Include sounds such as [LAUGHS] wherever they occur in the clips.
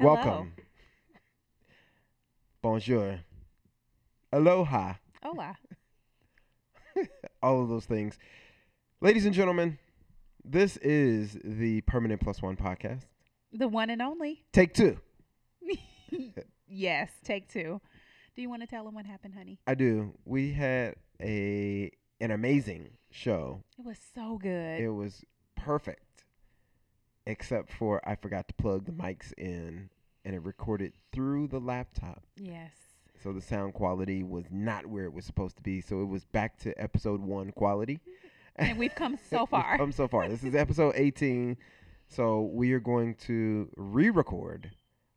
Hello. Welcome. Bonjour. Aloha. Hola. [LAUGHS] All of those things. Ladies and gentlemen, this is the Permanent Plus One podcast. The one and only. Take two. [LAUGHS] yes, take two. Do you want to tell them what happened, honey? I do. We had a an amazing show. It was so good. It was perfect. Except for I forgot to plug the mics in and it recorded through the laptop. yes. So the sound quality was not where it was supposed to be. So it was back to episode one quality. [LAUGHS] And we've come so [LAUGHS] We've far. come so far. This is episode 18. So we are going to re record.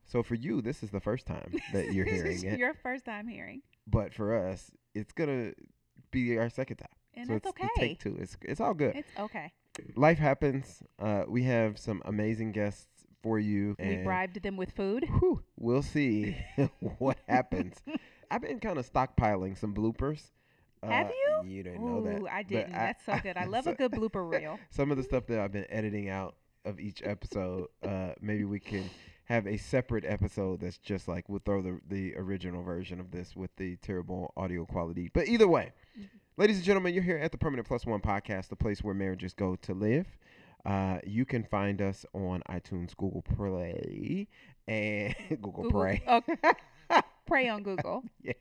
So for you, this is the first time that you're [LAUGHS] hearing it. Your first time hearing. But for us, it's going to be our second time. And so that's it's okay. take two. It's, it's all good. It's okay. Life happens. Uh, we have some amazing guests for you. we bribed them with food. whew, we'll see [LAUGHS] what happens. [LAUGHS] I've been kind of stockpiling some bloopers. Have Uh, you? You didn't know that. Ooh, I didn't. That's so good. I [LAUGHS] love a good blooper reel. Some of the stuff that I've been editing out of each episode, uh, maybe we can have a separate episode that's just like we'll throw the the original version of this with the terrible audio quality. But either way, ladies and gentlemen, you're here at the Permanent Plus One podcast, the place where marriages go to live. Uh, you can find us on iTunes, Google Play, and [LAUGHS] Google, Play. Oh, [LAUGHS] pray on Google. yes.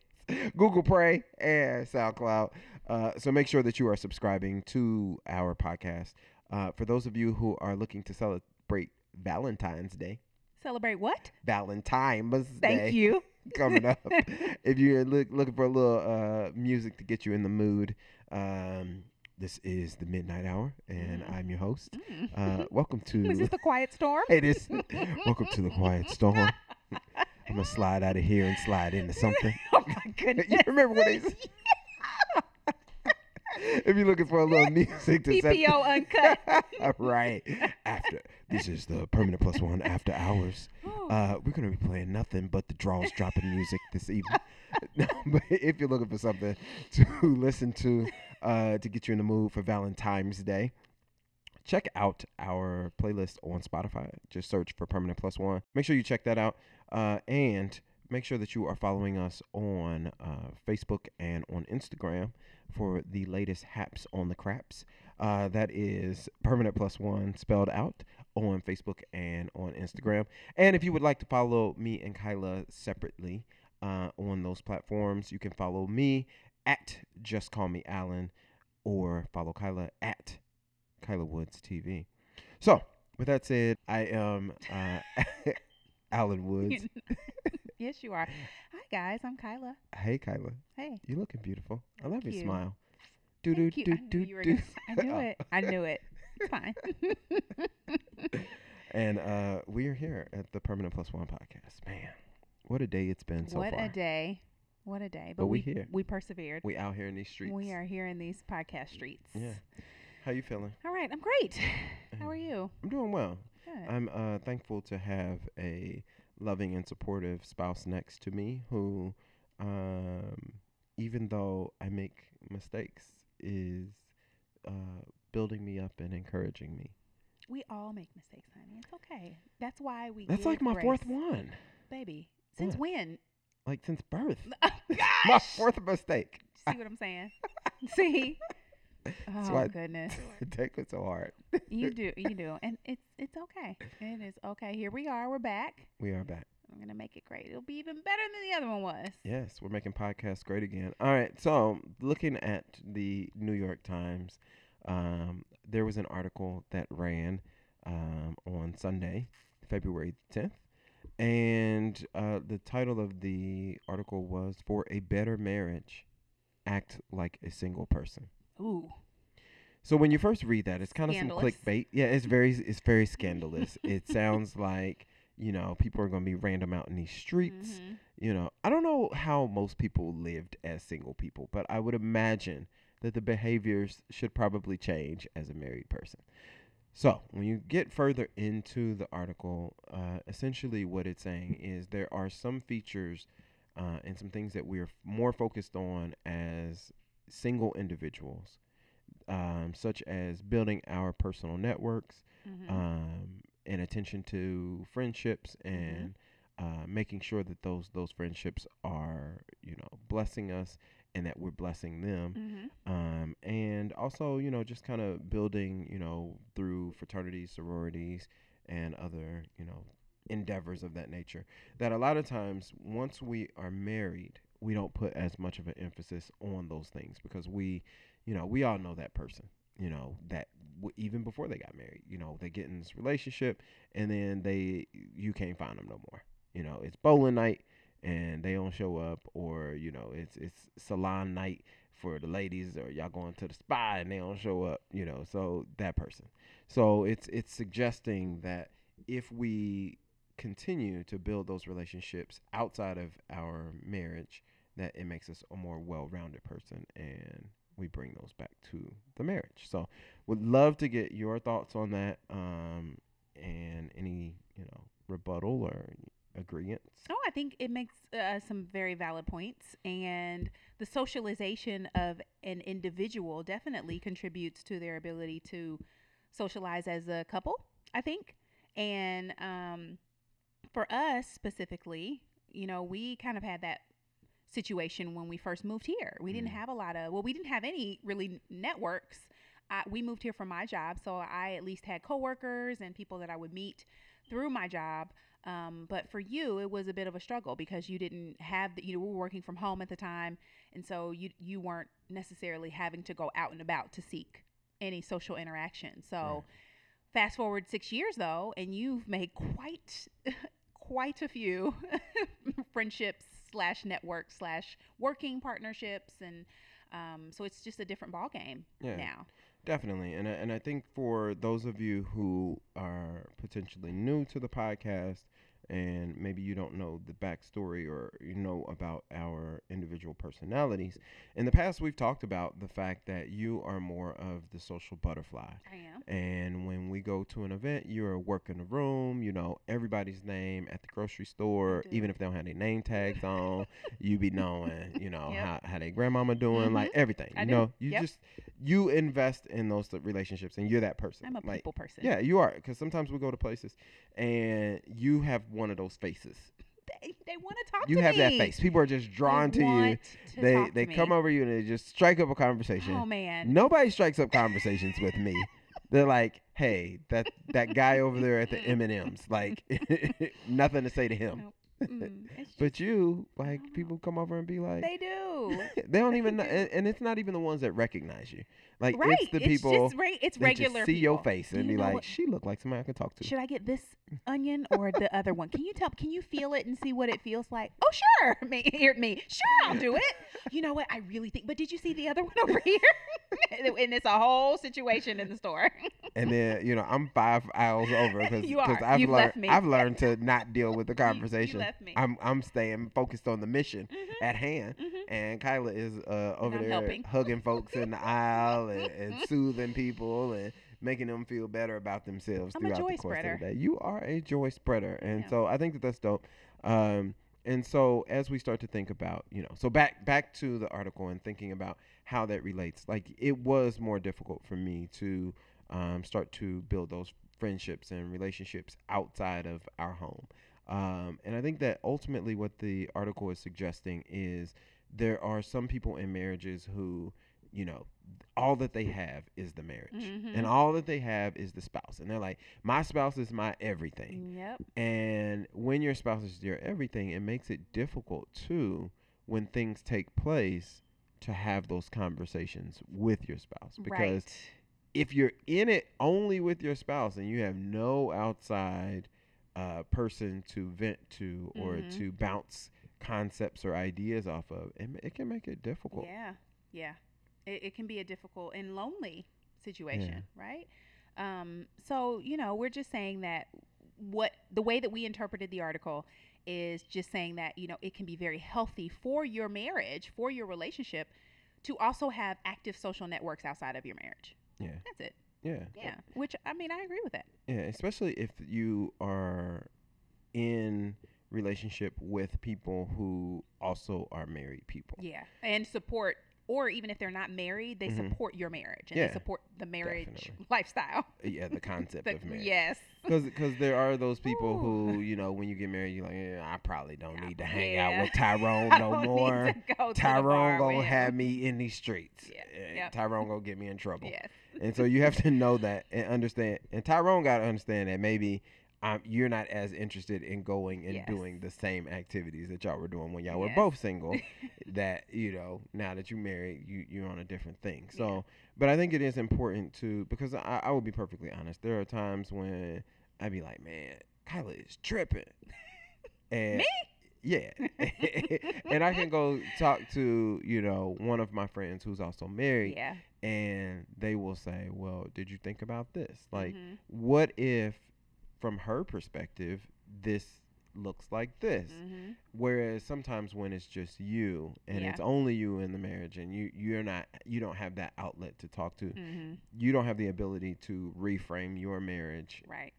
Google Play and SoundCloud. Uh, so make sure that you are subscribing to our podcast. Uh, for those of you who are looking to celebrate Valentine's Day, Celebrate what? Valentine's Day. Thank Day you. [LAUGHS] coming up. [LAUGHS] if you're look, looking for a little uh, music to get you in the mood, um, this is the Midnight Hour, and I'm your host. Mm. Uh, welcome to. [LAUGHS] Is this the quiet storm? it is. welcome to the Quiet Storm. I'm gonna slide out of here and slide into something. oh my goodness. you remember when they [LAUGHS] if you're looking for a little [LAUGHS] music to set PPO [LAUGHS] uncut. right. After this is the permanent plus one after hours. Uh we're gonna be playing nothing but the draws dropping music this evening. No, but if you're looking for something to listen to uh to get you in the mood for valentine's day check out our playlist on spotify. Just search for permanent plus one. Make sure you check that out. Uh and make sure that you are following us on uh, facebook and on instagram for the latest haps on the craps. Uh, that is permanent plus one spelled out on facebook and on instagram. And if you would like to follow me and kyla separately uh, on those platforms you can follow me at just call me alan or follow kyla at kyla woods tv so with that said i am uh, [LAUGHS] alan woods [LAUGHS] yes, you are. Hi, guys. I'm Kyla. hey kyla Hey. You're looking beautiful i love Thank your you. smile do do do I knew do do I knew it. I knew it. It's fine. [LAUGHS] And uh, we are here at the Permanent Plus One podcast. Man, what a day it's been so what far. What a day. What a day. But But, we we here. we persevered. We out here in these streets. We are here in these podcast streets. Yeah. How you feeling? All right. I'm great. How are you? I'm doing well. Good. I'm uh, thankful to have a loving and supportive spouse next to me who, um, even though I make mistakes, is uh, building me up and encouraging me. we all make mistakes, honey. It's okay. That's why we. That's like my fourth one. baby. Since What? when? Like since birth. [LAUGHS] Oh, [LAUGHS] My fourth mistake. See what I'm saying? See? [LAUGHS] Oh why- goodness. [LAUGHS] Take it so hard. You [LAUGHS] do, you do, and it's it's okay. It is okay. Here we are. We're back. We are back. I'm gonna make it great. It'll be even better than the other one was. Yes, we're making podcasts great again. All right, so looking at the New York Times, um, there was an article that ran um, on Sunday, February 10th, and uh, the title of the article was "For a Better Marriage, Act Like a Single Person." Ooh. So when you first read that, it's kind of some clickbait. Yeah, it's very it's very scandalous. [LAUGHS] it sounds like you know people are going to be random out in these streets Mhm. you know, I don't know how most people lived as single people, but I would imagine that the behaviors should probably change as a married person. So, when you get further into the article, uh, essentially what it's saying is there are some features uh, and some things that we're more focused on as single individuals, um, such as building our personal networks, Mhm. um, and attention to friendships and uh, making sure that those those friendships are you know blessing us and that we're blessing them Mm-hmm. um, and also you know just kind of building you know through fraternities sororities and other you know endeavors of that nature that a lot of times once we are married we don't put as much of an emphasis on those things because we you know we all know that person you know that w- even before they got married you know they get in this relationship and then they you can't find them no more. You know it's bowling night and they don't show up or you know it's it's salon night for the ladies or y'all going to the spa and they don't show up you know so that person. So it's it's suggesting that if we continue to build those relationships outside of our marriage that it makes us a more well-rounded person and we bring those back to the marriage so would love to get your thoughts on that um and any you know rebuttal or agreements Oh, I think it makes uh, some very valid points, and the socialization of an individual definitely contributes to their ability to socialize as a couple. I think, and um, for us specifically, you know, we kind of had that situation when we first moved here. We didn't Mm. have a lot of well, we didn't have any really networks. I, we moved here for my job, so I at least had coworkers and people that I would meet through my job. Um, but for you, it was a bit of a struggle because you didn't have the, you know, we were working from home at the time, and so you you weren't necessarily having to go out and about to seek any social interaction. So, Right. fast forward six years though, and you've made quite [LAUGHS] quite a few [LAUGHS] friendships slash network slash working partnerships, and um, so it's just a different ball game yeah now. Definitely. And I, and I think for those of you who are potentially new to the podcast and maybe you don't know the backstory or you know about our individual personalities, in the past we've talked about the fact that you are more of the social butterfly. I am. And when we go to an event, you're working the room, you know, everybody's name at the grocery store, even if they don't have their name tags on, you be knowing, you know, Yep. how, how they grandmama doing, like Mhm. everything. I you do. know, you Yep. just you invest in those relationships and you're that person. I'm a like, people person. Yeah, you are. Because sometimes we go to places and you have one of those faces. They, they want to talk to You to have me. that face. People are just drawn They to you. to They they come me. over you and they just strike up a conversation. Oh man. Nobody strikes up conversations with me. They're like, "Hey, that that guy over there at the M and M's, like, [LAUGHS] nothing to say to him." Nope. Mm, it's But you, like, people come over and be like, they do. [LAUGHS] they don't even, know, [LAUGHS] and, and it's not even the ones that recognize you. Like, right. it's the people just re- it's that regular see your face and you be like, what- "She look like somebody I could talk to." Should I get this [LAUGHS] onion or the other one? Can you tell? Can you feel it and see what it feels like? Oh, sure. Me, hear me. Sure, I'll do it. You know what? I really think. But did you see the other one over here? and it's a whole situation in the store. and then you know I'm five aisles over because You are. I've You've learned left me. I've learned to not deal with the conversation. Me. I'm I'm staying focused on the mission Mhm, at hand, mhm. and Kyla is uh, over there helping. hugging folks in the aisle and, [LAUGHS] and soothing people and making them feel better about themselves I'm throughout the course spreader. of the day. You are a joy spreader, and Yeah. so I think that that's dope. Um, and so as we start to think about, you know, so back back to the article and thinking about how that relates, like it was more difficult for me to um, start to build those friendships and relationships outside of our home. Um, and I think that ultimately what the article is suggesting is there are some people in marriages who, you know, all that they have is the marriage. And Mhm. all that they have is the spouse. And they're like, my spouse is my everything. Yep. And when your spouse is your everything, it makes it difficult too when things take place to have those conversations with your spouse. Because right. if you're in it only with your spouse and you have no outside uh, person to vent to or Mhm. to bounce concepts or ideas off of, it, ma- it can make it difficult. Yeah, yeah. It, it can be a difficult and lonely situation, right? Um, so you know, we're just saying that what the way that we interpreted the article is just saying that you know it can be very healthy for your marriage, for your relationship, to also have active social networks outside of your marriage. Yeah. That's it. Yeah. Yeah. Which I mean, I agree with that. Yeah, especially if you are in relationship with people who also are married people. Yeah, and support or even if they're not married, they Mhm. support your marriage and Yeah, they support the marriage definitely. lifestyle. yeah, the concept [LAUGHS] The- of marriage. Yes. Because there are those people Ooh. who, you know, when you get married, you're like, yeah, I probably don't Yeah, need to hang yeah. out with Tyrone [LAUGHS] no more. Go Tyrone gonna have me in these streets. Yeah, Eh, yep. Tyrone gonna get me in trouble. Yes. And so you have to know that and understand. And Tyrone got to understand that maybe um, you're not as interested in going and Yes. doing the same activities that y'all were doing when y'all were both single. [LAUGHS] that you know now that you're married, you you're on a different thing. So, Yeah. but I think it is important to because I, I will be perfectly honest. There are times when I'd be like, man, Kyla is tripping. [LAUGHS] And Me? yeah. [LAUGHS] and I can go talk to, you know, one of my friends who's also married Yeah. And they will say, "Well, did you think about this? Like, Mhm. what if, from her perspective, this looks like this?" Mhm. Whereas sometimes when it's just you and Yeah. it's only you in the marriage, and you you're not you don't have that outlet to talk to, Mhm. you don't have the ability to reframe your marriage Right.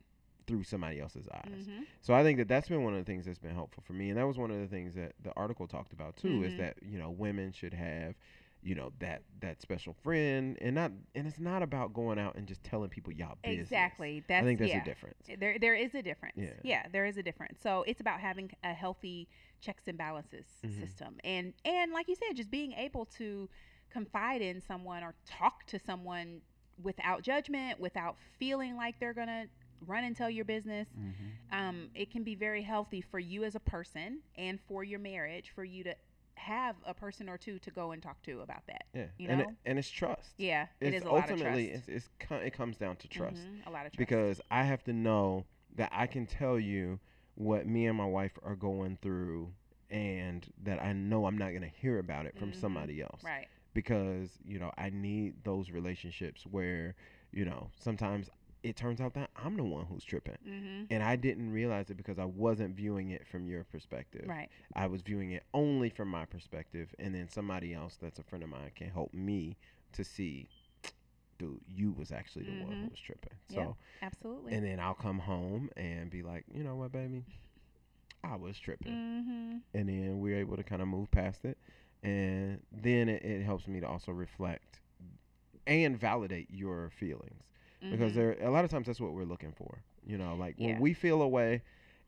through somebody else's eyes. Mhm. So I think that that's been one of the things that's been helpful for me, and that was one of the things that the article talked about too. Is Mhm. that you know women should have, you know that that special friend, and not and it's not about going out and just telling people y'all business. Exactly. That's I think that's yeah. a difference. There, there is a difference. Yeah. yeah, there is a difference. So it's about having a healthy checks and balances Mhm. system, and and like you said, just being able to confide in someone or talk to someone without judgment, without feeling like they're gonna run and tell your business. Mm-hmm. Um, it can be very healthy for you as a person and for your marriage for you to have a person or two to go and talk to about that. Yeah, You and it, know? and it's trust. Yeah, it it's is a lot of ultimately trust. it's, it's it comes down to trust Mhm, a lot of trust. because I have to know that I can tell you what me and my wife are going through, and that I know I'm not gonna hear about it from Mhm. somebody else. right. because you know I need those relationships where you know sometimes it turns out that I'm the one who's tripping hmm and I didn't realize it because I wasn't viewing it from your perspective. Right. I was viewing it only from my perspective and then somebody else that's a friend of mine can help me to see [TSK] dude you was actually the one who Mhm. was tripping. So Absolutely. and then I'll come home and be like, "You know what, baby? [LAUGHS] I was tripping." mm-hmm. and then we're able to kind of move past it and then it, it helps me to also reflect and validate your feelings because there a lot of times that's what we're looking for you know like Mm-hmm. Yeah. when we feel a way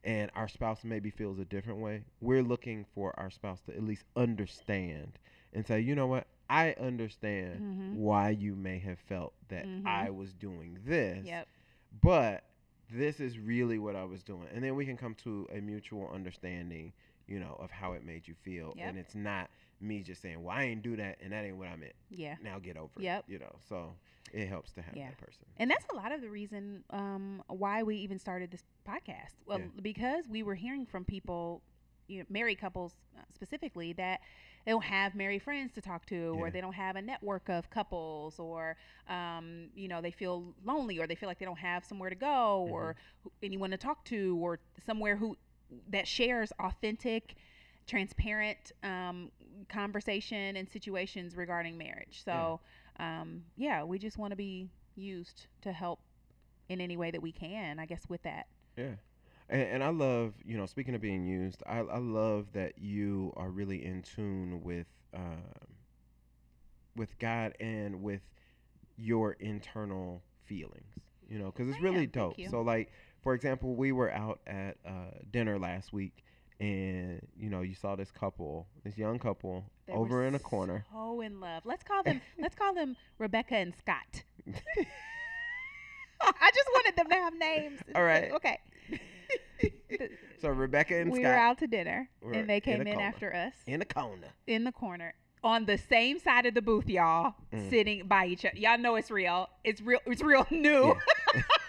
and our spouse maybe feels a different way we're looking for our spouse to at least understand and say you know what i understand Mhm. why you may have felt that Mhm. i was doing this Yep. but this is really what I was doing. And then we can come to a mutual understanding, you know, of how it made you feel. Yep. And it's not me just saying, well, I ain't do that and that ain't what I meant. Yeah. Now get over Yep. it. You know, so it helps to have Yeah. that person. And that's a lot of the reason um, why we even started this podcast. Well, Yeah. because we were hearing from people, you know, married couples uh, specifically, that they don't have married friends to talk to, or they don't have a network of couples, or um, you know, they feel lonely, or they feel like they don't have somewhere to go, or Mm-hmm. who- anyone to talk to, or somewhere who that shares authentic, transparent um, conversation and situations regarding marriage. So, um, yeah, we just want to be used to help in any way that we can. I guess with that. Yeah. And, and I love, you know, speaking of being used, I, I love that you are really in tune with, um, with God and with your internal feelings, you know, because it's really dope. So, like, for example, we were out at uh, dinner last week, and you know, you saw this couple, this young couple, They over in a corner. So in love. Let's call them. let's call them Rebecca and Scott. [LAUGHS] I just wanted them to have names. All right. Okay. [LAUGHS] So Rebecca and Scott. we Scott were out to dinner, and they came a in, after us in a corner. in the corner on the same side of the booth, y'all, Mm. sitting by each other. Y'all know it's real. It's real. It's real new. Yeah. [LAUGHS]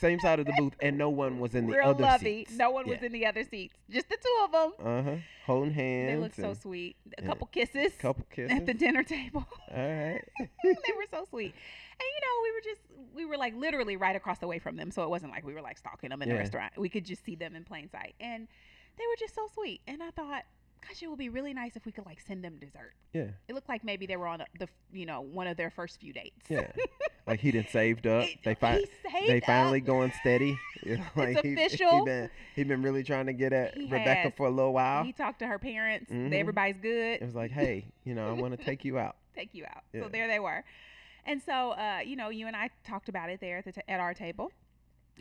Same side of the booth, and no one was in the real other lovey. seats. No one was in the other seats. Just the two of them. Uh huh. Holding hands. They looked so sweet. A couple kisses Couple kisses. [LAUGHS] at the dinner table. All right. [LAUGHS] they were so sweet. And you know, we were just we were like literally right across the way from them, so it wasn't like we were like stalking them in the restaurant. We could just see them in plain sight, and they were just so sweet. And I thought, gosh, it would be really nice if we could like send them dessert. Yeah. It looked like maybe they were on the, you know, one of their first few dates. Yeah. [LAUGHS] like he didn't saved up. It- They fi- they up. finally going steady. [LAUGHS] [LAUGHS] You know, like he, official. He been he been really trying to get at He Rebecca has. for a little while. He talked to her parents. Mhm. Everybody's good. It was like, hey, you know, I want to take you out. take you out. Yeah. So there they were. And so, uh, you know, you and I talked about it there at, the t- at our table.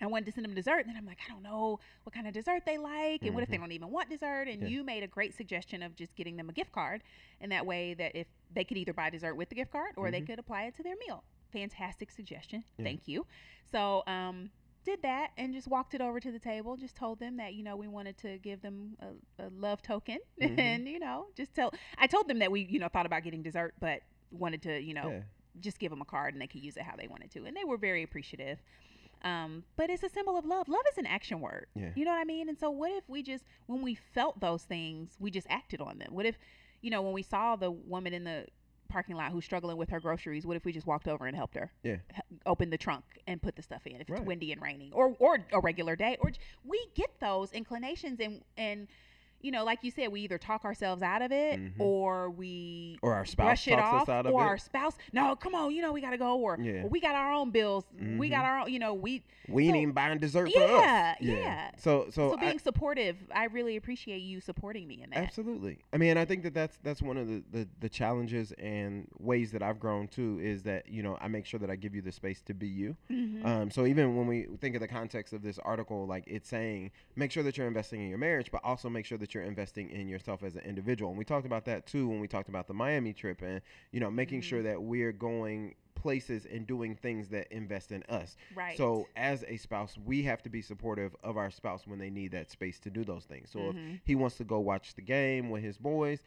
I wanted to send them dessert, and then I'm like, I don't know what kind of dessert they like, and what if they Mhm. don't even want dessert? And Yeah. you made a great suggestion of just getting them a gift card, and that way that if they could either buy dessert with the gift card or they Mhm. could apply it to their meal. Fantastic suggestion. Yeah. Thank you. So, um, did that and just walked it over to the table. Just told them that you know we wanted to give them a, a love token, [LAUGHS] Mhm. and you know just tell. I told them that we you know thought about getting dessert, but wanted to you know Yeah. just give them a card and they could use it how they wanted to, and they were very appreciative. Um, but it's a symbol of love. Love is an action word. Yeah. You know what I mean? And so, what if we just, when we felt those things, we just acted on them? What if, you know, when we saw the woman in the parking lot who's struggling with her groceries, what if we just walked over and helped her? Yeah. H- Open the trunk and put the stuff in if it's windy and raining, or or a regular day, or j- we get those inclinations and and. You know, like you said, we either talk ourselves out of it Mhm. or we Or our spouse brush it talks off, us out of or it. our spouse. No, come on, you know we gotta go, or, Yeah. or we got our own bills. We got Mhm. our own. You know, we we ain't so- even buying dessert for Yeah, us. yeah. So so, so, I, being supportive. I really appreciate you supporting me in that. Absolutely. I mean, I think that that's that's one of the, the the challenges and ways that I've grown too is that you know I make sure that I give you the space to be you. Mhm. Um, so even when we think of the context of this article, like it's saying, make sure that you're investing in your marriage, but also make sure that you're investing in yourself as an individual. And we talked about that too when we talked about the Miami trip, and you know, making sure that we're going places and doing things that invest in us. right. So as a spouse, we have to be supportive of our spouse when they need that space to do those things. So Mhm. if he wants to go watch the game with his boys,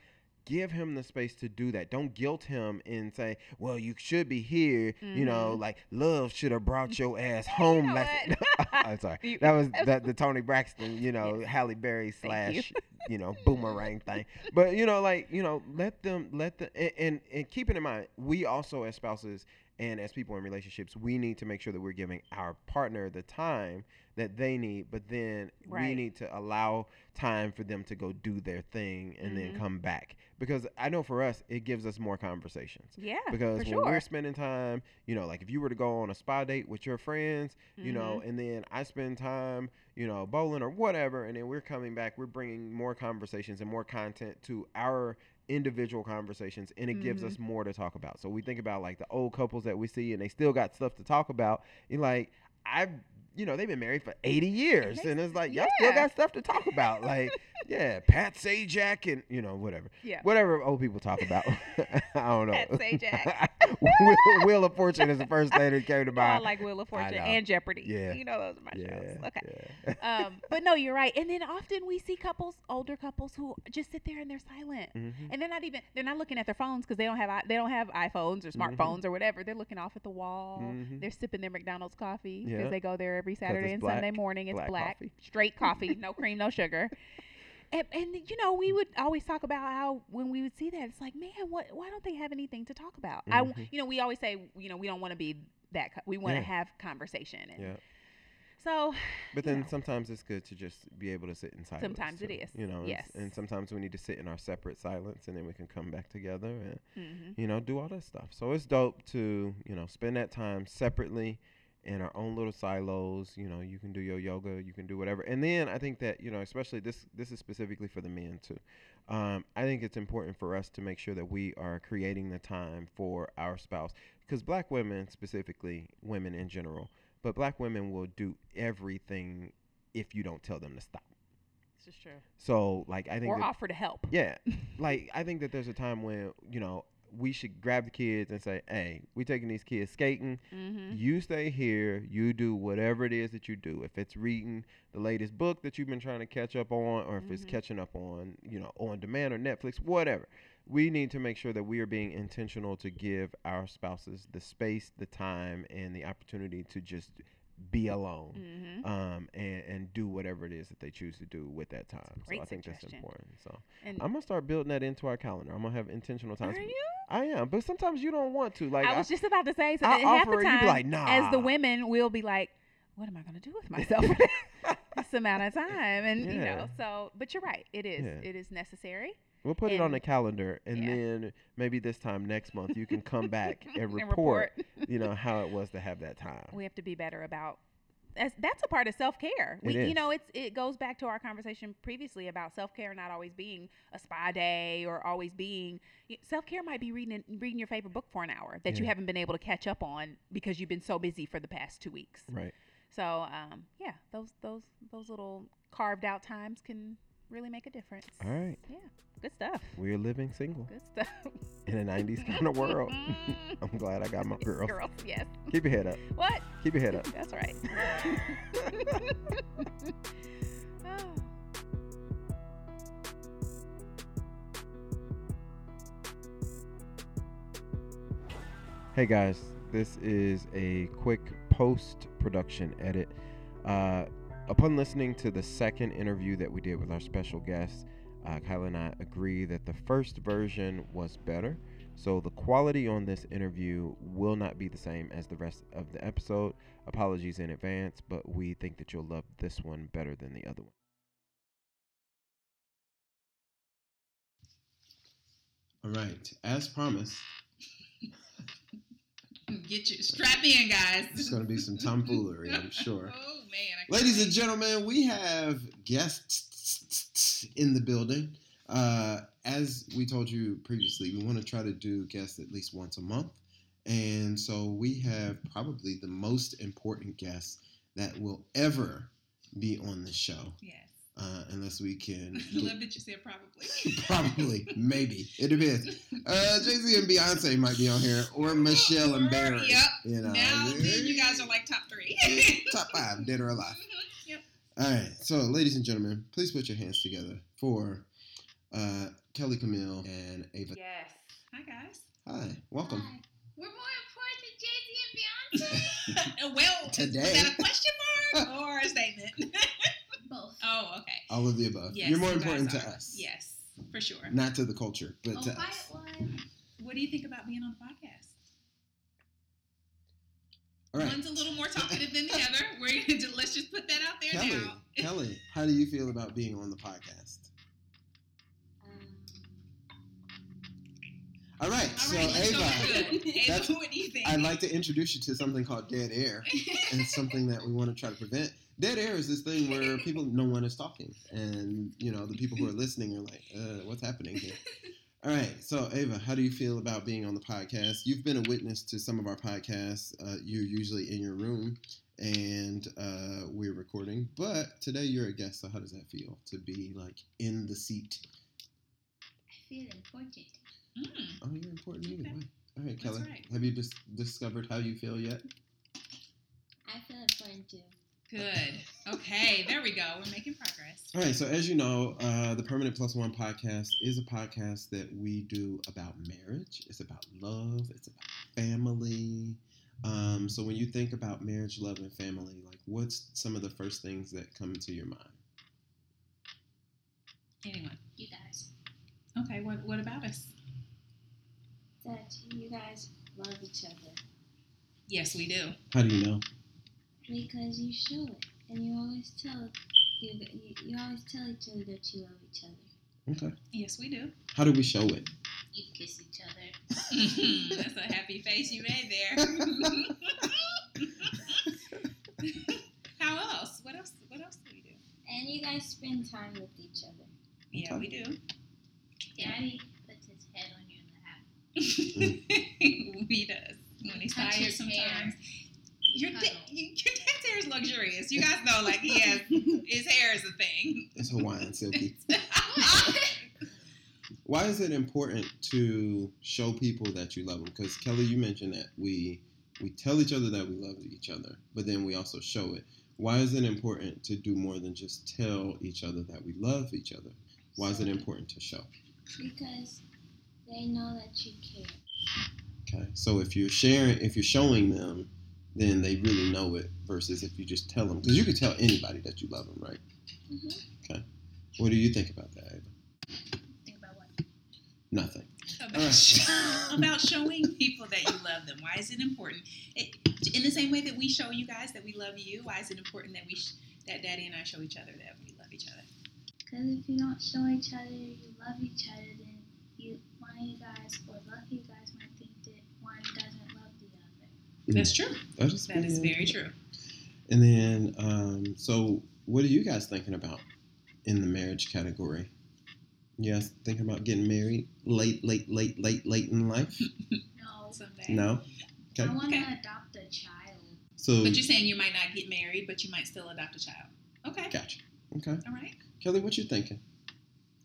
give him the space to do that. Don't guilt him and say, "Well, you should be here." You know, Mhm. like love should have brought [LAUGHS] your ass home. know last- what? [LAUGHS] I'm [LAUGHS] sorry. You- That was the, the Toni Braxton, you know, Halle Berry Thank you. slash, you know, boomerang thing. But you know, like you know, let them let the and, and and keeping in mind, we also as spouses and as people in relationships, we need to make sure that we're giving our partner the time that they need, but then we need to allow time for them to go do their thing and then Mhm. come back. Because I know for us, it gives us more conversations. yeah, Because when sure. we're spending time, you know, like if you were to go on a spa date with your friends, you know, Mm-hmm. and then I spend time, you know, bowling or whatever, and then we're coming back, we're bringing more conversations and more content to our individual conversations, and it gives Mhm. us more to talk about. So we think about like the old couples that we see, and they still got stuff to talk about. And like, I've, you know, they've been married for 80 years, and it's like, y'all yeah. still got stuff to talk about. Like, [LAUGHS] yeah, Pat Sajak and, you know, whatever. yeah. Whatever old people talk about. [LAUGHS] I don't know. Pat Sajak. [LAUGHS] Wheel, Wheel of Fortune is the first thing that came to [LAUGHS] mind. I like Wheel of Fortune and Jeopardy. Yeah. You know those are my yeah. shows. Okay. Yeah. um, but no, you're right. And then often we see couples, older couples, who just sit there and they're silent. Mhm. and they're not even they're not looking at their phones because they don't have they don't have iPhones or Mhm. smartphones or whatever. They're looking off at the wall. Mhm. They're sipping their McDonald's coffee because Yeah. they go there every Saturday and Sunday morning. It's Black black, coffee. straight coffee, no cream, no sugar. And, and you know we would always talk about how when we would see that it's like man what why don't they have anything to talk about I w Mhm. you know we always say you know we don't want to be that co- we want to Yeah. have conversation and Yeah. so [SIGHS] But then know. sometimes it's good to just be able to sit in silence. Sometimes it is. You know, and Yes. and sometimes we need to sit in our separate silence and then we can come back together and, mhm. you know, do all that stuff. So it's dope to, you know, spend that time separately in our own little silos. You know, you can do your yoga, you can do whatever. And then I think that, you know, especially this this is specifically for the men too. Um, I think it's important for us to make sure that we are creating the time for our spouse because black women specifically, women in general, but black women will do everything if you don't tell them to stop. this is true So like I think or that, offer to help yeah, [LAUGHS] like I think that there's a time when you know we should grab the kids and say, "Hey, we're taking these kids skating. mm-hmm. You stay here. You do whatever it is that you do. If it's reading the latest book that you've been trying to catch up on, or if it's Mhm. catching up on, you know, on demand or Netflix, whatever. We need to make sure that we are being intentional to give our spouses the space, the time, and the opportunity to just be alone Mm-hmm. um, and, and do whatever it is that they choose to do with that time. So I think that's important. So and I'm gonna start building that into our calendar. I'm gonna have intentional times. are you I am, but sometimes you don't want to. Like I was just about to say, so I half offer the time, like, as the women, we'll be like, "What am I going to do with myself?" [LAUGHS] this amount of time, and you know, so. But you're right. It is. Yeah. It is necessary. We'll put it on And- the calendar, and yeah. then maybe this time next month you can come back [LAUGHS] and And report, you know, how it was to have that time. we have to be better about that's, that's a part of self-care we you know it's it goes back to our conversation previously about self-care not always being a spa day or always being self-care might be reading reading your favorite book for an hour that you haven't been able to catch up on because you've been so busy for the past two weeks Right. so um, yeah those those those little carved out times can really make a difference All right. yeah good stuff We're living single good stuff in a 90s kind of world. I'm glad I got my girls. girls yes Keep your head up. what Keep your head up. [LAUGHS] That's right. Oh. [SIGHS] Hey guys, this is a quick post production edit. Uh, upon listening to the second interview that we did with our special guest, uh, Kyla and I agree that the first version was better. So the quality on this interview will not be the same as the rest of the episode. Apologies in advance, but we think that you'll love this one better than the other one. All right, as promised, Get you strap in, guys. It's going to be some tomfoolery, I'm sure. [LAUGHS] Oh man, I Ladies and gentlemen, we have guests in the building. Uh, as we told you previously, we want to try to do guests at least once a month. And so we have probably the most important guest that will ever be on the show, Yes. Uh, unless we can. I love that you said probably. [LAUGHS] Probably, maybe. It depends. Uh, Jay Z and Beyonce might be on here, or Michelle and Barry. Yep. You know, now then you guys are like top three. [LAUGHS] top five, dead or alive. Mhm, Yep. All right, so ladies and gentlemen, please put your hands together for uh, Kelly Camille and Ava. Yes. Hi guys. Hi, welcome. Hi. We're more important than Jay Z and Beyonce. [LAUGHS] well, Today. was that a question mark or a statement? Both. oh, okay. All of the above. Yes, You're more you important to us. Yes, for sure. Not to the culture, but Oh, to quiet us. one. What do you think about being on the podcast? All right. One's a little more talkative than the [LAUGHS] other. We're gonna do, let's just put that out there Kelly, now. Kelly, how do you feel about being on the podcast? Um, All right, All so right, Ava. Ava, that's- what do you think? I'd like to introduce you to something called dead air. [LAUGHS] and it's something that we want to try to prevent. Dead air is this thing where people, no one is talking, and you know the people who are listening are like, uh, "What's happening here?" [LAUGHS] All right, so Ava, how do you feel about being on the podcast? You've been a witness to some of our podcasts. Uh, you're usually in your room, and uh, we're recording, but today you're a guest. So how does that feel to be like in the seat? I feel important. Mm. Oh, you're important Okay. way. All right, That's Kelly, right. have you just discovered how you feel yet? I feel important too. Good. Okay, there we go. We're making progress. All right, so as you know, uh, the Permanent Plus One podcast is a podcast that we do about marriage. It's about love. It's about family. Um, so when you think about marriage, love, and family, like what's some of the first things that come to your mind? Anyone? You guys. Okay, what what about us? That you guys love each other Yes, we do. How do you know? Because you show it, and you always tell you, you, you always tell each other that you love each other. Okay. Yes, we do. How do we show it? You kiss each other. [LAUGHS] That's a happy face you made there. [LAUGHS] How else? What else? What else do we do? And you guys spend time with each other. Yeah, we do. Daddy puts his head on you in the house. [LAUGHS] he does when he's Touch tired sometimes. hair. Your, da- your dad's hair is luxurious. You guys know, like he has [LAUGHS] his hair is a thing. It's Hawaiian silky. [LAUGHS] Why is it important to show people that you love them? Because Kelly, you mentioned that we we tell each other that we love each other, but then we also show it. Why is it important to do more than just tell each other that we love each other? Why is it important to show? Because they know that you care. Okay, so if you're sharing, if you're showing them, then they really know it. Versus if you just tell them, because you can tell anybody that you love them, right? Mm-hmm. What do you think about that, Ava? Think about what? Nothing. About, All right. sh- [LAUGHS] about showing people that you love them. Why is it important? It, in the same way that we show you guys that we love you, why is it important that we sh- that Daddy and I show each other that we love each other. Because if you don't show each other you love each other, then you one of you guys or both you guys might think that one doesn't love the other. Mm. That's true. That is, That is very true. And then, um, so what are you guys thinking about in the marriage category? You guys thinking about getting married late, late, late, late, late in life? [LAUGHS] No. Someday. No. Okay. I want to Okay. adopt a child. So, But you're saying you might not get married, but you might still adopt a child. Okay. gotcha. Okay. All right. Kelly, what you thinking?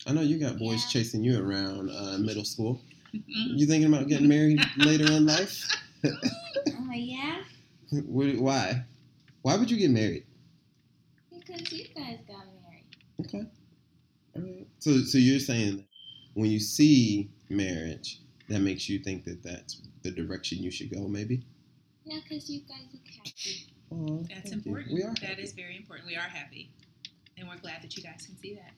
I know you got boys Yeah. chasing you around uh, middle school. Mhm. You thinking about getting married later in life? [LAUGHS] Oh yeah, Wh- Why? Why would you get married? because you guys got married. Okay. All right. So, so you're saying that when you see marriage, that makes you think that that's the direction you should go, maybe? Yeah, because you guys are happy. Oh, That's thank you. important. We are. That happy. is very important. We are happy. And we're glad that you guys can see that.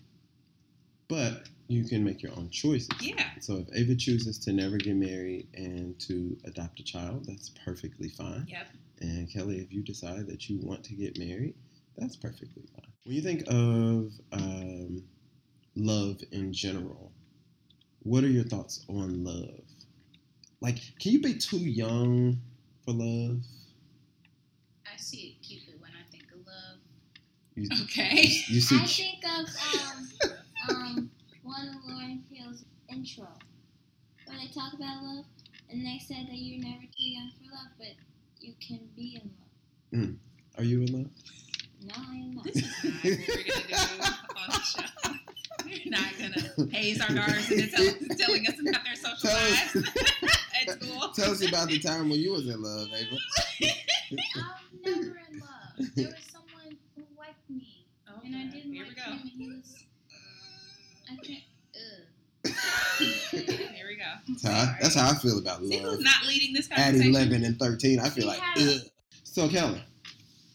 But you can make your own choices. Yeah. So if Ava chooses to never get married and to adopt a child, that's perfectly fine. Yep. And Kelly, if you decide that you want to get married, that's perfectly fine. When you think of um, love in general, what are your thoughts on love? Like, can you be too young for love? I see it cupid when I think of love. You, Okay. you see, I think of um um one of Lauryn Hill's intro where they talk about love, and they said that you're never too young for love, but you can be in love. Mm. are you in love? No, I'm not. This is not what we're going to do on the show. We're not going to haze our daughters into tell, telling us about their social lives [LAUGHS] at school. Tell us about the time when you was in love, Ava. I'm never in love. There was someone who liked me, Oh, [LAUGHS] and I didn't Here like him, and he was. I [COUGHS] Here we go. That's how, I, that's how I feel about See love. who's not leading this At 11 and 13, I feel like, Yeah. ugh. So, Kelly,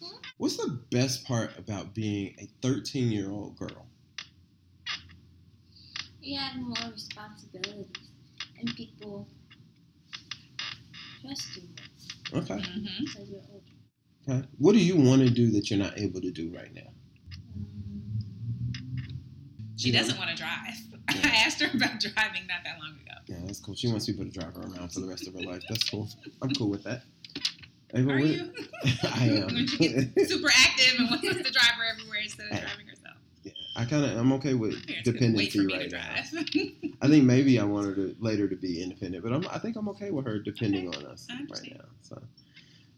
Hmm? what's the best part about being a 13 year old girl? You have more responsibilities, and people trust you more Okay. Mm-hmm. because you're older. Okay. What do you want to do that you're not able to do right now? She You know? doesn't want to drive. [LAUGHS] I asked her about driving not that long ago. Yeah, that's cool. She wants people to drive her around for the rest of her life. That's cool. I'm cool with that. Ava, Are what- you? [LAUGHS] I am. [LAUGHS] when she gets super active and wants us to drive her everywhere instead of driving herself. Yeah, I kind of I'm okay with Parents couldn't wait dependency for me to right now. I think maybe I want her to later to be independent, but I'm, I think I'm okay with her depending on us right now. So,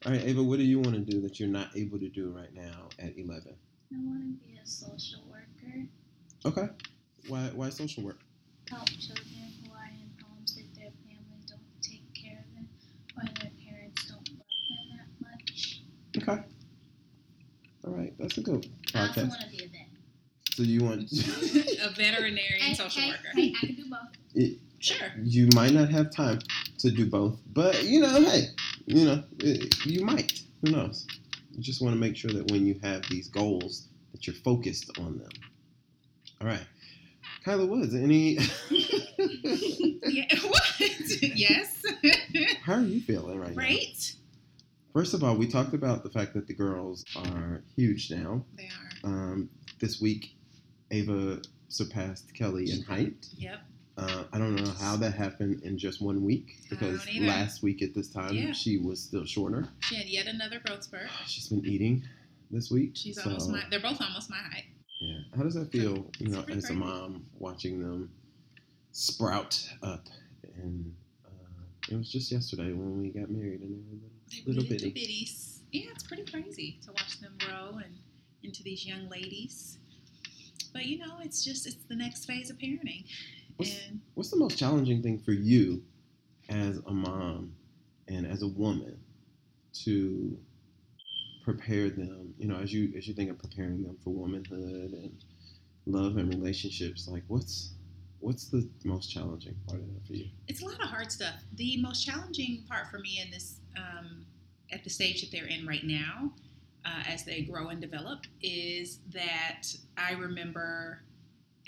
all right, Ava, what do you want to do that you're not able to do right now at 11? I want to be a social worker, Okay. Why why social work? help children who are in homes that their families don't take care of them, or their parents don't love them that much. Okay. All right, that's a good I also want to be a vet. So you want [LAUGHS] [LAUGHS] a veterinarian Hey, social hey, worker. hey, I can do both. Sure. you might not have time to do both, but you know, hey, you know, eh, you might. Who knows? You just want to make sure that when you have these goals, that you're focused on them. All right, Kyla Woods. Any? [LAUGHS] Yeah. [LAUGHS] What? yes. [LAUGHS] How are you feeling right now? right? First of all, we talked about the fact that the girls are huge now. They are. Um, this week, Ava surpassed Kelly in height. Yep. Uh, I don't know how that happened in just one week because last week at this time Yeah. she was still shorter. She had yet another growth spurt. She's been eating this week. She's so, almost my. They're both almost my height. Yeah. How does that feel, you know, as a mom watching them sprout up? And uh, it was just yesterday when we got married and they were little, were little bitties. Yeah, it's pretty crazy to watch them grow and into these young ladies. But you know, it's just it's the next phase of parenting. What's- And What's the most challenging thing for you as a mom and as a woman to prepare them, you know, as you as you think of preparing them for womanhood and love and relationships, like what's what's the most challenging part of that for you? it's a lot of hard stuff. The most challenging part for me in this, um, at the stage that they're in right now, uh, as they grow and develop, is that I remember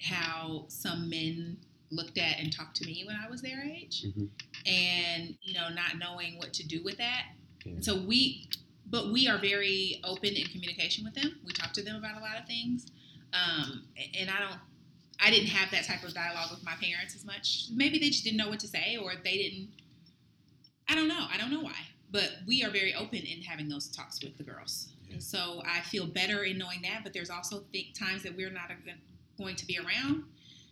how some men looked at and talked to me when I was their age, Mhm. and you know, not knowing what to do with that. Yeah. And so we but we are very open in communication with them. We talk to them about a lot of things, um, and I don't. I didn't have that type of dialogue with my parents as much. Maybe they just didn't know what to say, or they didn't. I don't know. I don't know why. But we are very open in having those talks with the girls. Yeah. So I feel better in knowing that. But there's also th- times that we're not going to be around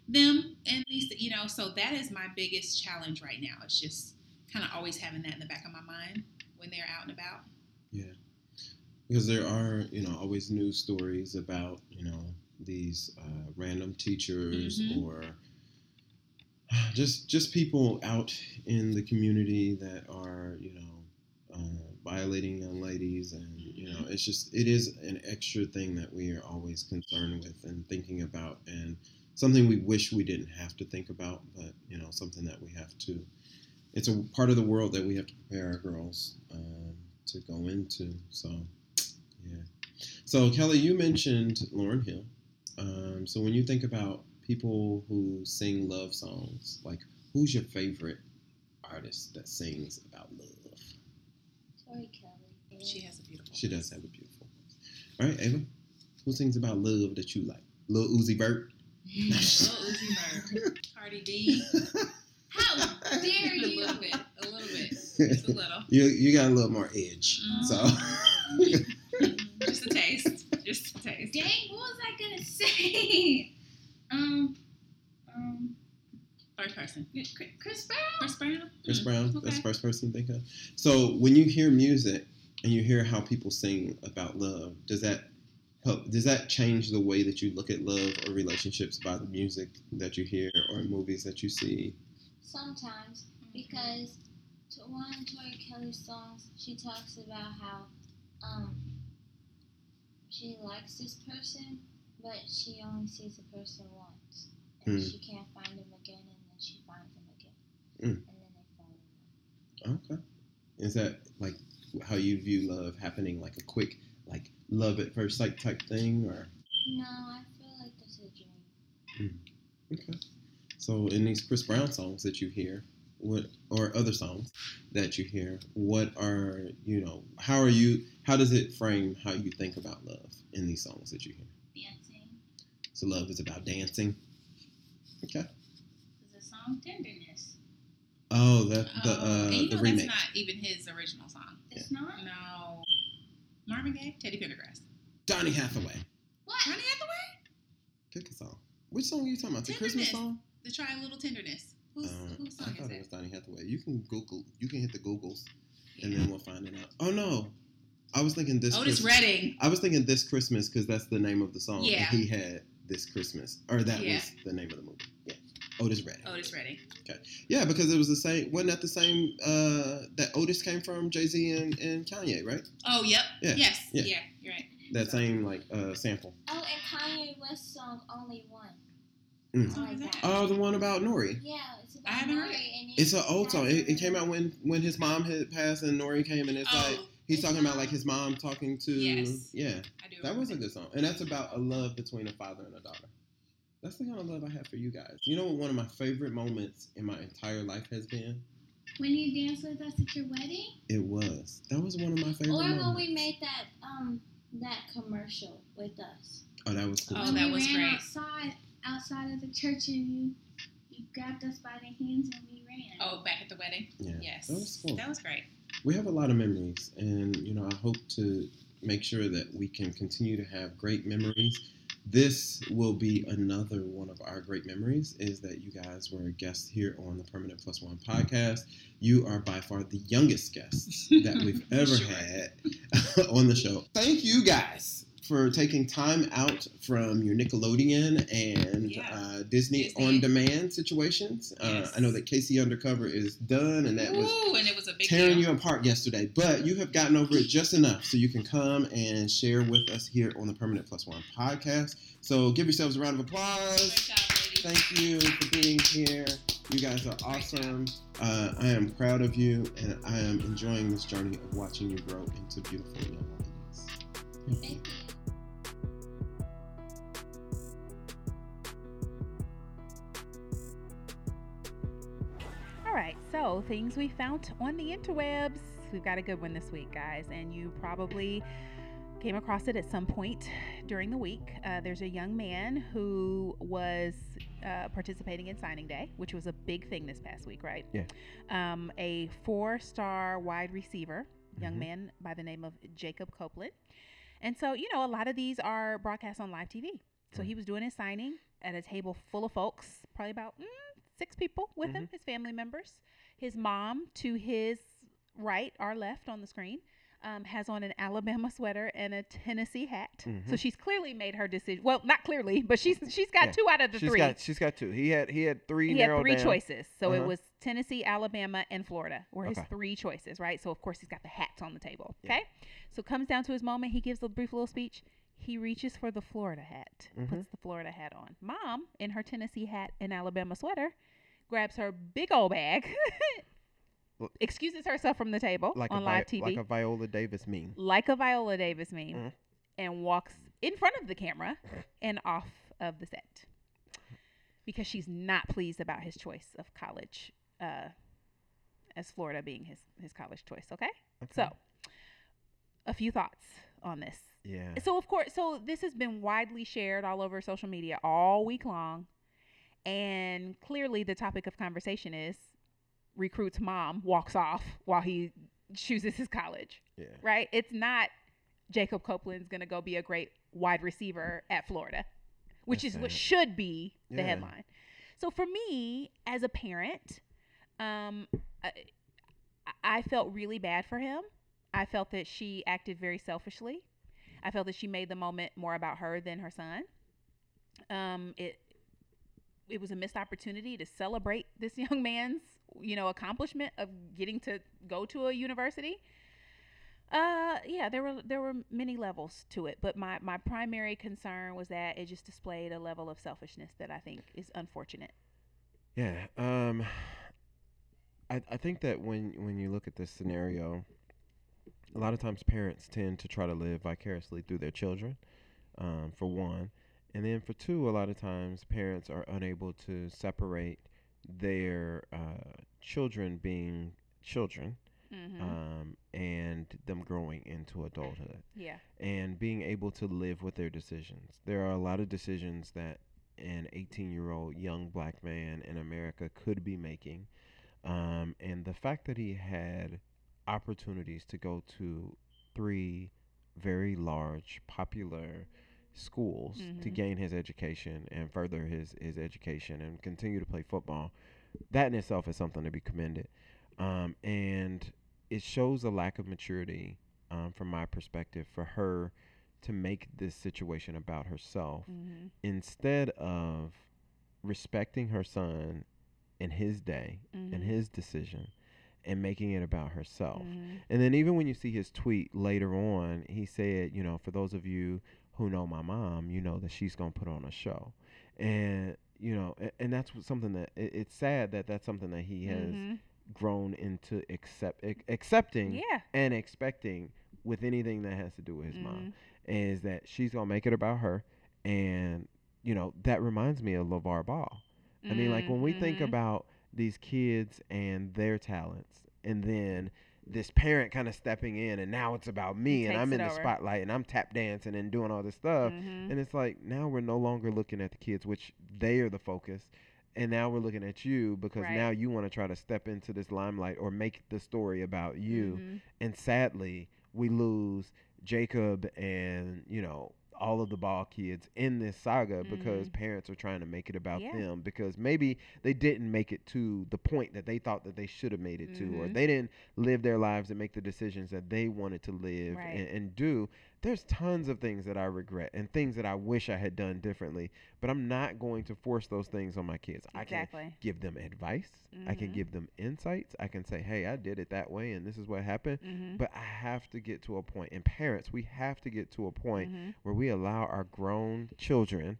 them, and at least you know. So that is my biggest challenge right now. It's just kind of always having that in the back of my mind when they're out and about. Because there are you know always news stories about you know these uh, random teachers Mhm. or [SIGHS] just just people out in the community that are you know uh, violating young ladies and you know it's just it is an extra thing that we are always concerned with and thinking about and something we wish we didn't have to think about but you know something that we have to it's a part of the world that we have to prepare our girls um, to go into so yeah. So Kelly, you mentioned Lauryn Hill. Um, so when you think about people who sing love songs, like who's your favorite artist that sings about love? Tori Kelly. She has a beautiful. She does have a beautiful voice. All right, Ava, who sings about love that you like? Lil Uzi Vert. [LAUGHS] Lil Uzi Vert. Cardi B. [LAUGHS] How dare you? little bit. A little bit. Just a little. [LAUGHS] you you got a little more edge. Mhm. So Mhm. Just a taste. Just a taste. Dang, what was I gonna say? [LAUGHS] Um, um, Third person. Chris- Chris Brown. Chris Brown. Chris Mm, Brown, that's okay. the first person you think of. So when you hear music and you hear how people sing about love, does that help? Does that change the way that you look at love or relationships by the music that you hear or movies that you see? Sometimes, because to one of Tori Kelly's songs, she talks about how um she likes this person, but she only sees the person once, and Hmm. she can't find him again, and then she finds him again, Hmm. and then they fall in love. Okay. Is that like how you view love happening, like a quick, like love at first sight type thing, or No, I feel like that's a dream. okay? So in these Chris Brown songs that you hear, what or other songs that you hear, what are you know? How are you? How does it frame how you think about love in these songs that you hear? Dancing. So love is about dancing. Okay. Is a song tenderness. Oh, that the Oh, uh, and you the know remake. that's not even his original song. It's not. No. Marvin Gaye, Teddy Pendergrass. Donny Hathaway. What? Johnny Hathaway? Pick a song. Which song are you talking about? The Christmas song? The Try a Little Tenderness. Whose, Uh, whose I song thought is it was? Donny Hathaway. You can Google. You can hit the Googles, and then we'll find it out. Oh no, I was thinking this. Otis Christmas. Redding. I was thinking this Christmas because that's the name of the song. Yeah. He had this Christmas, or that Yeah. was the name of the movie. Yeah. Otis Redding. Otis Redding. Okay. Yeah, because it was the same. Wasn't that the same uh, that Otis came from? Jay Z and, and Kanye, right? Oh, yep. Yeah, Yes. yeah. Yeah. you're right. That same like uh, sample. Oh, and Kanye West song "Only One." Mm. I like. Oh, the one about Nori. Yeah, it's about I haven't heard it. It's an old song. It, it came out when when his mom had passed and Nori came, and it's like Oh, he's talking about like his mom talking to. Yes. Yeah, I do. that was a good song, and that's about a love between a father and a daughter. That's the kind of love I have for you guys. You know what? One of my favorite moments in my entire life has been. When you danced with us at your wedding? It was. That was one of my favorite Or when moments. we made that um that commercial with us. Oh, that was cool. Oh, when that we was ran great. outside outside of the church and you you grabbed us by the hands and we ran. Oh, back at the wedding. yeah, Yes. that was cool. That was great. we have a lot of memories and you know i hope to make sure that we can continue to have great memories this will be another one of our great memories is that you guys were a guest here on the permanent plus one podcast you are by far the youngest guests that we've [LAUGHS] ever Sure. had [LAUGHS] on the show thank you guys for taking time out from your Nickelodeon and Yeah. uh, Disney, Disney. on demand situations. Uh, I know that K.C. Undercover is done, and that was and it was a big tearing deal. you apart yesterday, but you have gotten over it just enough so you can come and share with us here on the Permanent Plus One podcast. So give yourselves a round of applause. job. Thank you for being here. You guys are awesome. Uh, I am proud of you, and I am enjoying this journey of watching you grow into beautiful young ladies. Thank you. So things we found on the interwebs. We've got a good one this week, guys, and you probably came across it at some point during the week. Uh, there's a young man who was uh, participating in signing day, which was a big thing this past week, right? Yeah. Um, a four-star wide receiver, young Mhm. man by the name of Jacob Copeland, and so you know a lot of these are broadcast on live TV. So he was doing his signing at a table full of folks, probably about mm, six people with him, his family members. His mom to his right, our left on the screen, um, has on an Alabama sweater and a Tennessee hat. So Mhm. she's clearly made her decision. Well, not clearly, [LAUGHS] but she's she's got Yeah. two out of the She's three. got she's got two. He had he had three he had three down. choices. So it Uh-huh. was Tennessee, Alabama, and Florida were his Okay. three choices, right? So of course he's got the hats on the table. Yeah. Okay. So comes down to his moment. He gives a brief little speech. He reaches for the Florida hat, Mhm. puts the Florida hat on. Mom, in her Tennessee hat and Alabama sweater, grabs her big old bag, [LAUGHS] excuses herself from the table Like on live Vi- TV, like a Viola Davis meme. like a Viola Davis meme, Mhm. and walks in front of the camera [LAUGHS] and off of the set because she's not pleased about his choice of college, uh, as Florida being his his college choice. Okay, Okay. so a few thoughts on this. yeah. So of course, so this has been widely shared all over social media all week long, and clearly the topic of conversation is recruit's mom walks off while he chooses his college. Yeah. Right? It's not Jacob Copeland's going to go be a great wide receiver at Florida, which That's is what should be the Yeah. headline. So for me, as a parent, um, I, I felt really bad for him. I felt that she acted very selfishly. I felt that she made the moment more about her than her son. Um, it it was a missed opportunity to celebrate this [LAUGHS] young man's you know accomplishment of getting to go to a university. Uh, yeah, there were there were many levels to it, but my my primary concern was that it just displayed a level of selfishness that I think is unfortunate. Yeah. Um I I think that when when you look at this scenario, a lot of times parents tend to try to live vicariously through their children. Um, for one. And then for two, a lot of times parents are unable to separate their uh, children being children Mm-hmm. um, and them growing into adulthood yeah. and being able to live with their decisions. There are a lot of decisions that an 18 year old young black man in America could be making. Um, and the fact that he had opportunities to go to three very large, popular schools to Mhm. gain his education and further his, his education and continue to play football, that in itself is something to be commended. Um, and it shows a lack of maturity um, from my perspective for her to make this situation about herself Mm-hmm. instead of respecting her son in his day and Mhm. his decision and making it about herself. Mm-hmm. And then even when you see his tweet later on, he said, you know, for those of you who know my mom, you know that she's going to put on a show. And you know, and, and that's something that it, it's sad that that's something that he has Mhm. grown into accept ac- accepting Yeah. and expecting with anything that has to do with his Mhm. mom is that she's gonna make it about her and you know that reminds me of LaVar Ball. I mean like when we think Mhm. about these kids and their talents and then this parent kind of stepping in and now it's about me and I'm in the over. spotlight and I'm tap dancing and doing all this stuff Mhm. and it's like now we're no longer looking at the kids which they are the focus and now we're looking at you because Right. now you want to try to step into this limelight or make the story about you Mhm. and sadly we lose jacob and you know all of the ball kids in this saga because Mhm. parents are trying to make it about Yeah. them because maybe they didn't make it to the point that they thought that they should have made it to or Mhm. they didn't live their lives and make the decisions that they wanted to live Right. and, and do there's tons of things that i regret and things that i wish i had done differently but i'm not going to force those things on my kids i can Exactly. give them advice i can Mhm. give them insights i can say hey i did it that way and this is what happened Mhm. but I have to get to a point, and parents, we have to get to a point Mhm. where we allow our grown children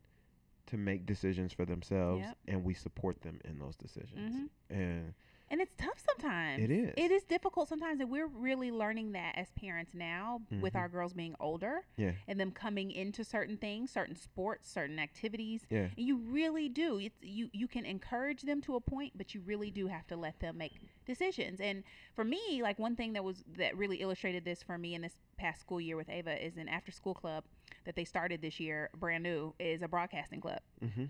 to make decisions for themselves, Yep. and we support them in those decisions. Mhm. And And it's tough sometimes. It is. It is difficult sometimes, and we're really learning that as parents now, with Mhm. our girls being older Yeah. and them coming into certain things, certain sports, certain activities. Yeah. And you really do. It's you. You can encourage them to a point, but you really do have to let them make decisions. And for me, like one thing that was that really illustrated this for me in this past school year with Ava is an after school club that they started this year, brand new, is a broadcasting club. Mm-hmm.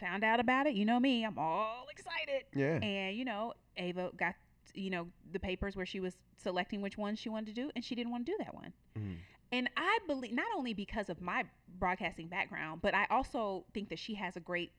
Found out about it. You know me. I'm all excited. Yeah. And you know, Ava got you know the papers where she was selecting which one she wanted to do, and she didn't want to do that one. Mhm. And I believe not only because of my broadcasting background, but I also think that she has a great,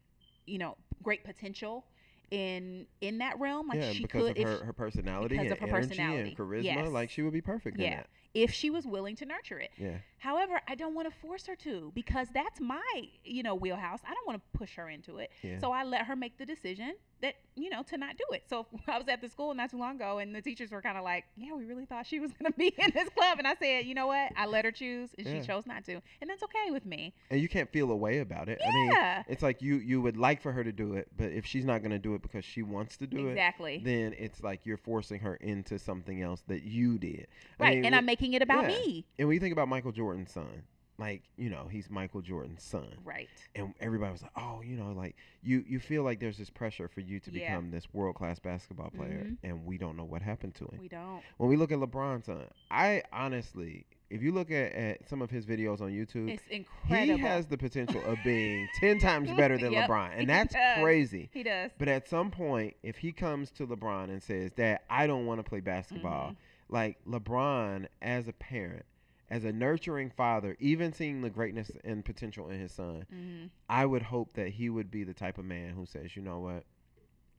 you know, great potential in in that realm. Like yeah, she because could of if her, her personality because and of her energy personality. and charisma, Yes. like she would be perfect in Yeah. If she was willing to nurture it. Yeah. However, I don't want to force her to because that's my, you know, wheelhouse. I don't want to push her into it. Yeah. So I let her make the decision that, you know, to not do it. So [LAUGHS] I was at the school not too long ago and the teachers were kind of like, yeah, we really thought she was [LAUGHS] going to be in this club. And I said, you know what? I let her choose and Yeah. she chose not to. And that's okay with me. and you can't feel a way about it. I mean, Yeah. it's like you you would like for her to do it, but if she's not going to do it because she wants to do exactly. it, then it's like you're forcing her into something else that you did. I right. mean, and I'm making it about yeah. me. and when you think about Michael Jordan's son, like you know he's Michael Jordan's son, Right. and everybody was like, oh, you know, like you you feel like there's this pressure for you to Yeah. become this world class basketball player, Mhm. and we don't know what happened to him. We don't. when we look at LeBron's son, I honestly, if you look at, at some of his videos on YouTube, It's incredible. he has the potential of [LAUGHS] being 10 times better than Yep, LeBron. And that's does. crazy. He does. But at some point, if he comes to LeBron and says, Dad, I don't want to play basketball, Mhm. Like LeBron, as a parent, as a nurturing father, even seeing the greatness and potential in his son, hmm I would hope that he would be the type of man who says, you know what,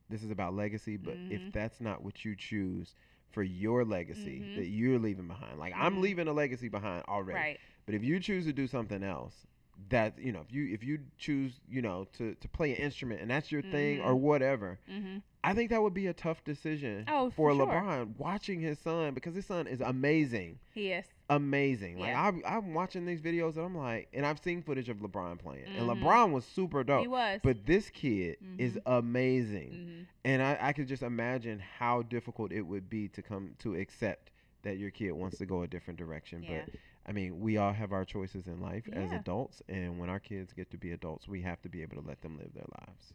this is about legacy, but Mhm. if that's not what you choose for your legacy Mhm. that you're leaving behind, like I'm Mhm. leaving a legacy behind already, Right. but if you choose to do something else, that you know, if you if you choose, you know, to to play an instrument and that's your thing or Mhm. whatever, hmm I think that would be a tough decision Oh, for for sure. LeBron watching his son because his son is amazing He is. amazing. Like Yeah. I'm, I'm watching these videos and I'm like, and I've seen footage of LeBron playing, and Mhm. LeBron was super dope He was. But this kid is Mhm. amazing, hmm and I, I could just imagine how difficult it would be to come to accept that your kid wants to go a different direction. Yeah. But I mean, we all have our choices in life as adults, and when our kids get to be adults, we have to be able to let them live their lives.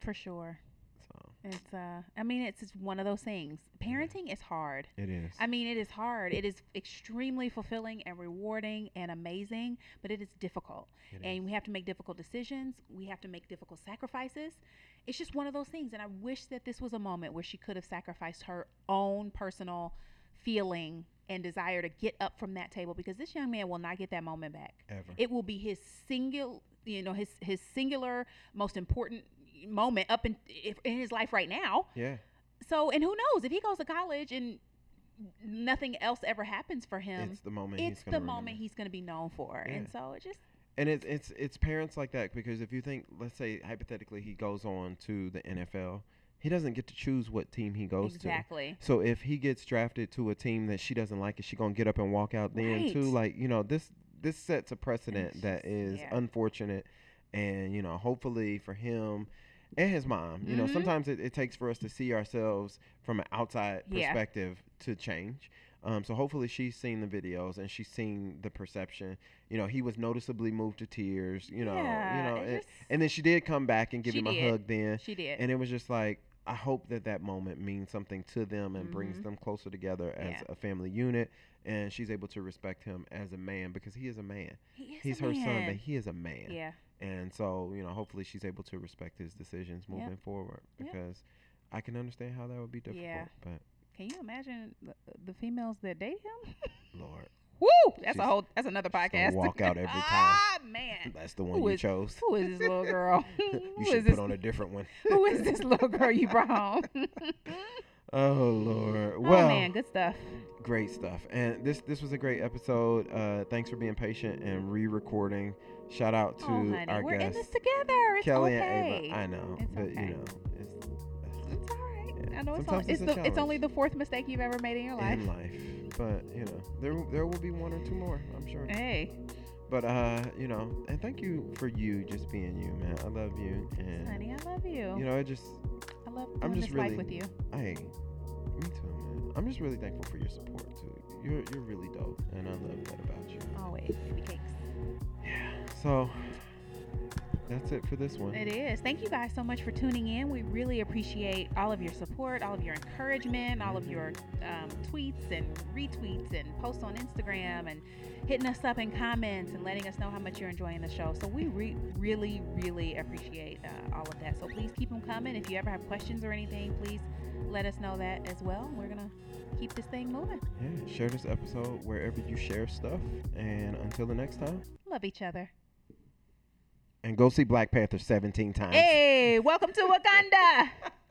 For sure. So It's uh I mean it's just one of those things. Parenting is hard. it is. I mean it is hard. It is extremely fulfilling and rewarding and amazing, but it is difficult. It and is. we have to make difficult decisions. We have to make difficult sacrifices. It's just one of those things and I wish that this was a moment where she could have sacrificed her own personal feeling and desire to get up from that table because this young man will not get that moment back. Ever. It will be his single, you know, his his singular most important moment up in in his life right now. yeah. So, and who knows if he goes to college and nothing else ever happens for him, it's the moment. it's the moment he's going to be known for. And so it just And it's it's it's parents like that because if you think, let's say hypothetically, he goes on to the NFL, he doesn't get to choose what team he goes to. exactly. So if he gets drafted to a team that she doesn't like, is she gonna get up and walk out then too? Like you know, this this sets a precedent that is yeah. unfortunate, and you know, hopefully for him and his mom, you know, Mhm. sometimes it, it takes for us to see ourselves from an outside Yeah. perspective to change. Um, so hopefully she's seen the videos and she's seen the perception. You know, he was noticeably moved to tears. You know, Yeah, you know, and, just- and then she did come back and give him a did. hug then She did. and it was just like I hope that that moment means something to them and brings Mhm. them closer together as Yeah. a family unit and she's able to respect him as a man because he is a man he is he's her son but he is a man Yeah. and so you know hopefully she's able to respect his decisions Yep. moving forward Yep. because i can understand how that would be difficult Yeah. but Can you imagine the, the females that date him? [LAUGHS] lord Woo! That's She's- a whole. That's another podcast. walk out every [LAUGHS] time. ah man. that's the one Who you is- chose Who is this little [LAUGHS] girl? you should put this? on a different one. [LAUGHS] Who is this little girl you brought home? oh lord Well, oh man, good stuff. great stuff and this this was a great episode uh thanks for being patient and re-recording shout out to oh honey, our we're in guests this together. It's kelly okay. and ava i know It's but okay. you know I know it's, it's it's, the, it's only the fourth mistake you've ever made in your life. in life but you know there there will be one or two more i'm sure Hey, but uh you know and thank you for you just being you man i love you and honey, I love you. you know it just I love I'm just really- with you. Hey, me too, man. I'm just really thankful for your support too. You're you're really dope, and I love that about you. Always. Cakes. Yeah. So that's it for this one. It is. Thank you guys so much for tuning in. We really appreciate all of your support, all of your encouragement, all of your um, tweets and retweets and posts on Instagram and hitting us up in comments and letting us know how much you're enjoying the show. So we re- really, really appreciate uh, all of that. So please keep them coming. If you ever have questions or anything, please let us know that as well. We're going to keep this thing moving. Yeah. Share this episode wherever you share stuff, and until the next time, Love each other. And go see Black Panther 17 times. Hey, welcome to Wakanda. [LAUGHS]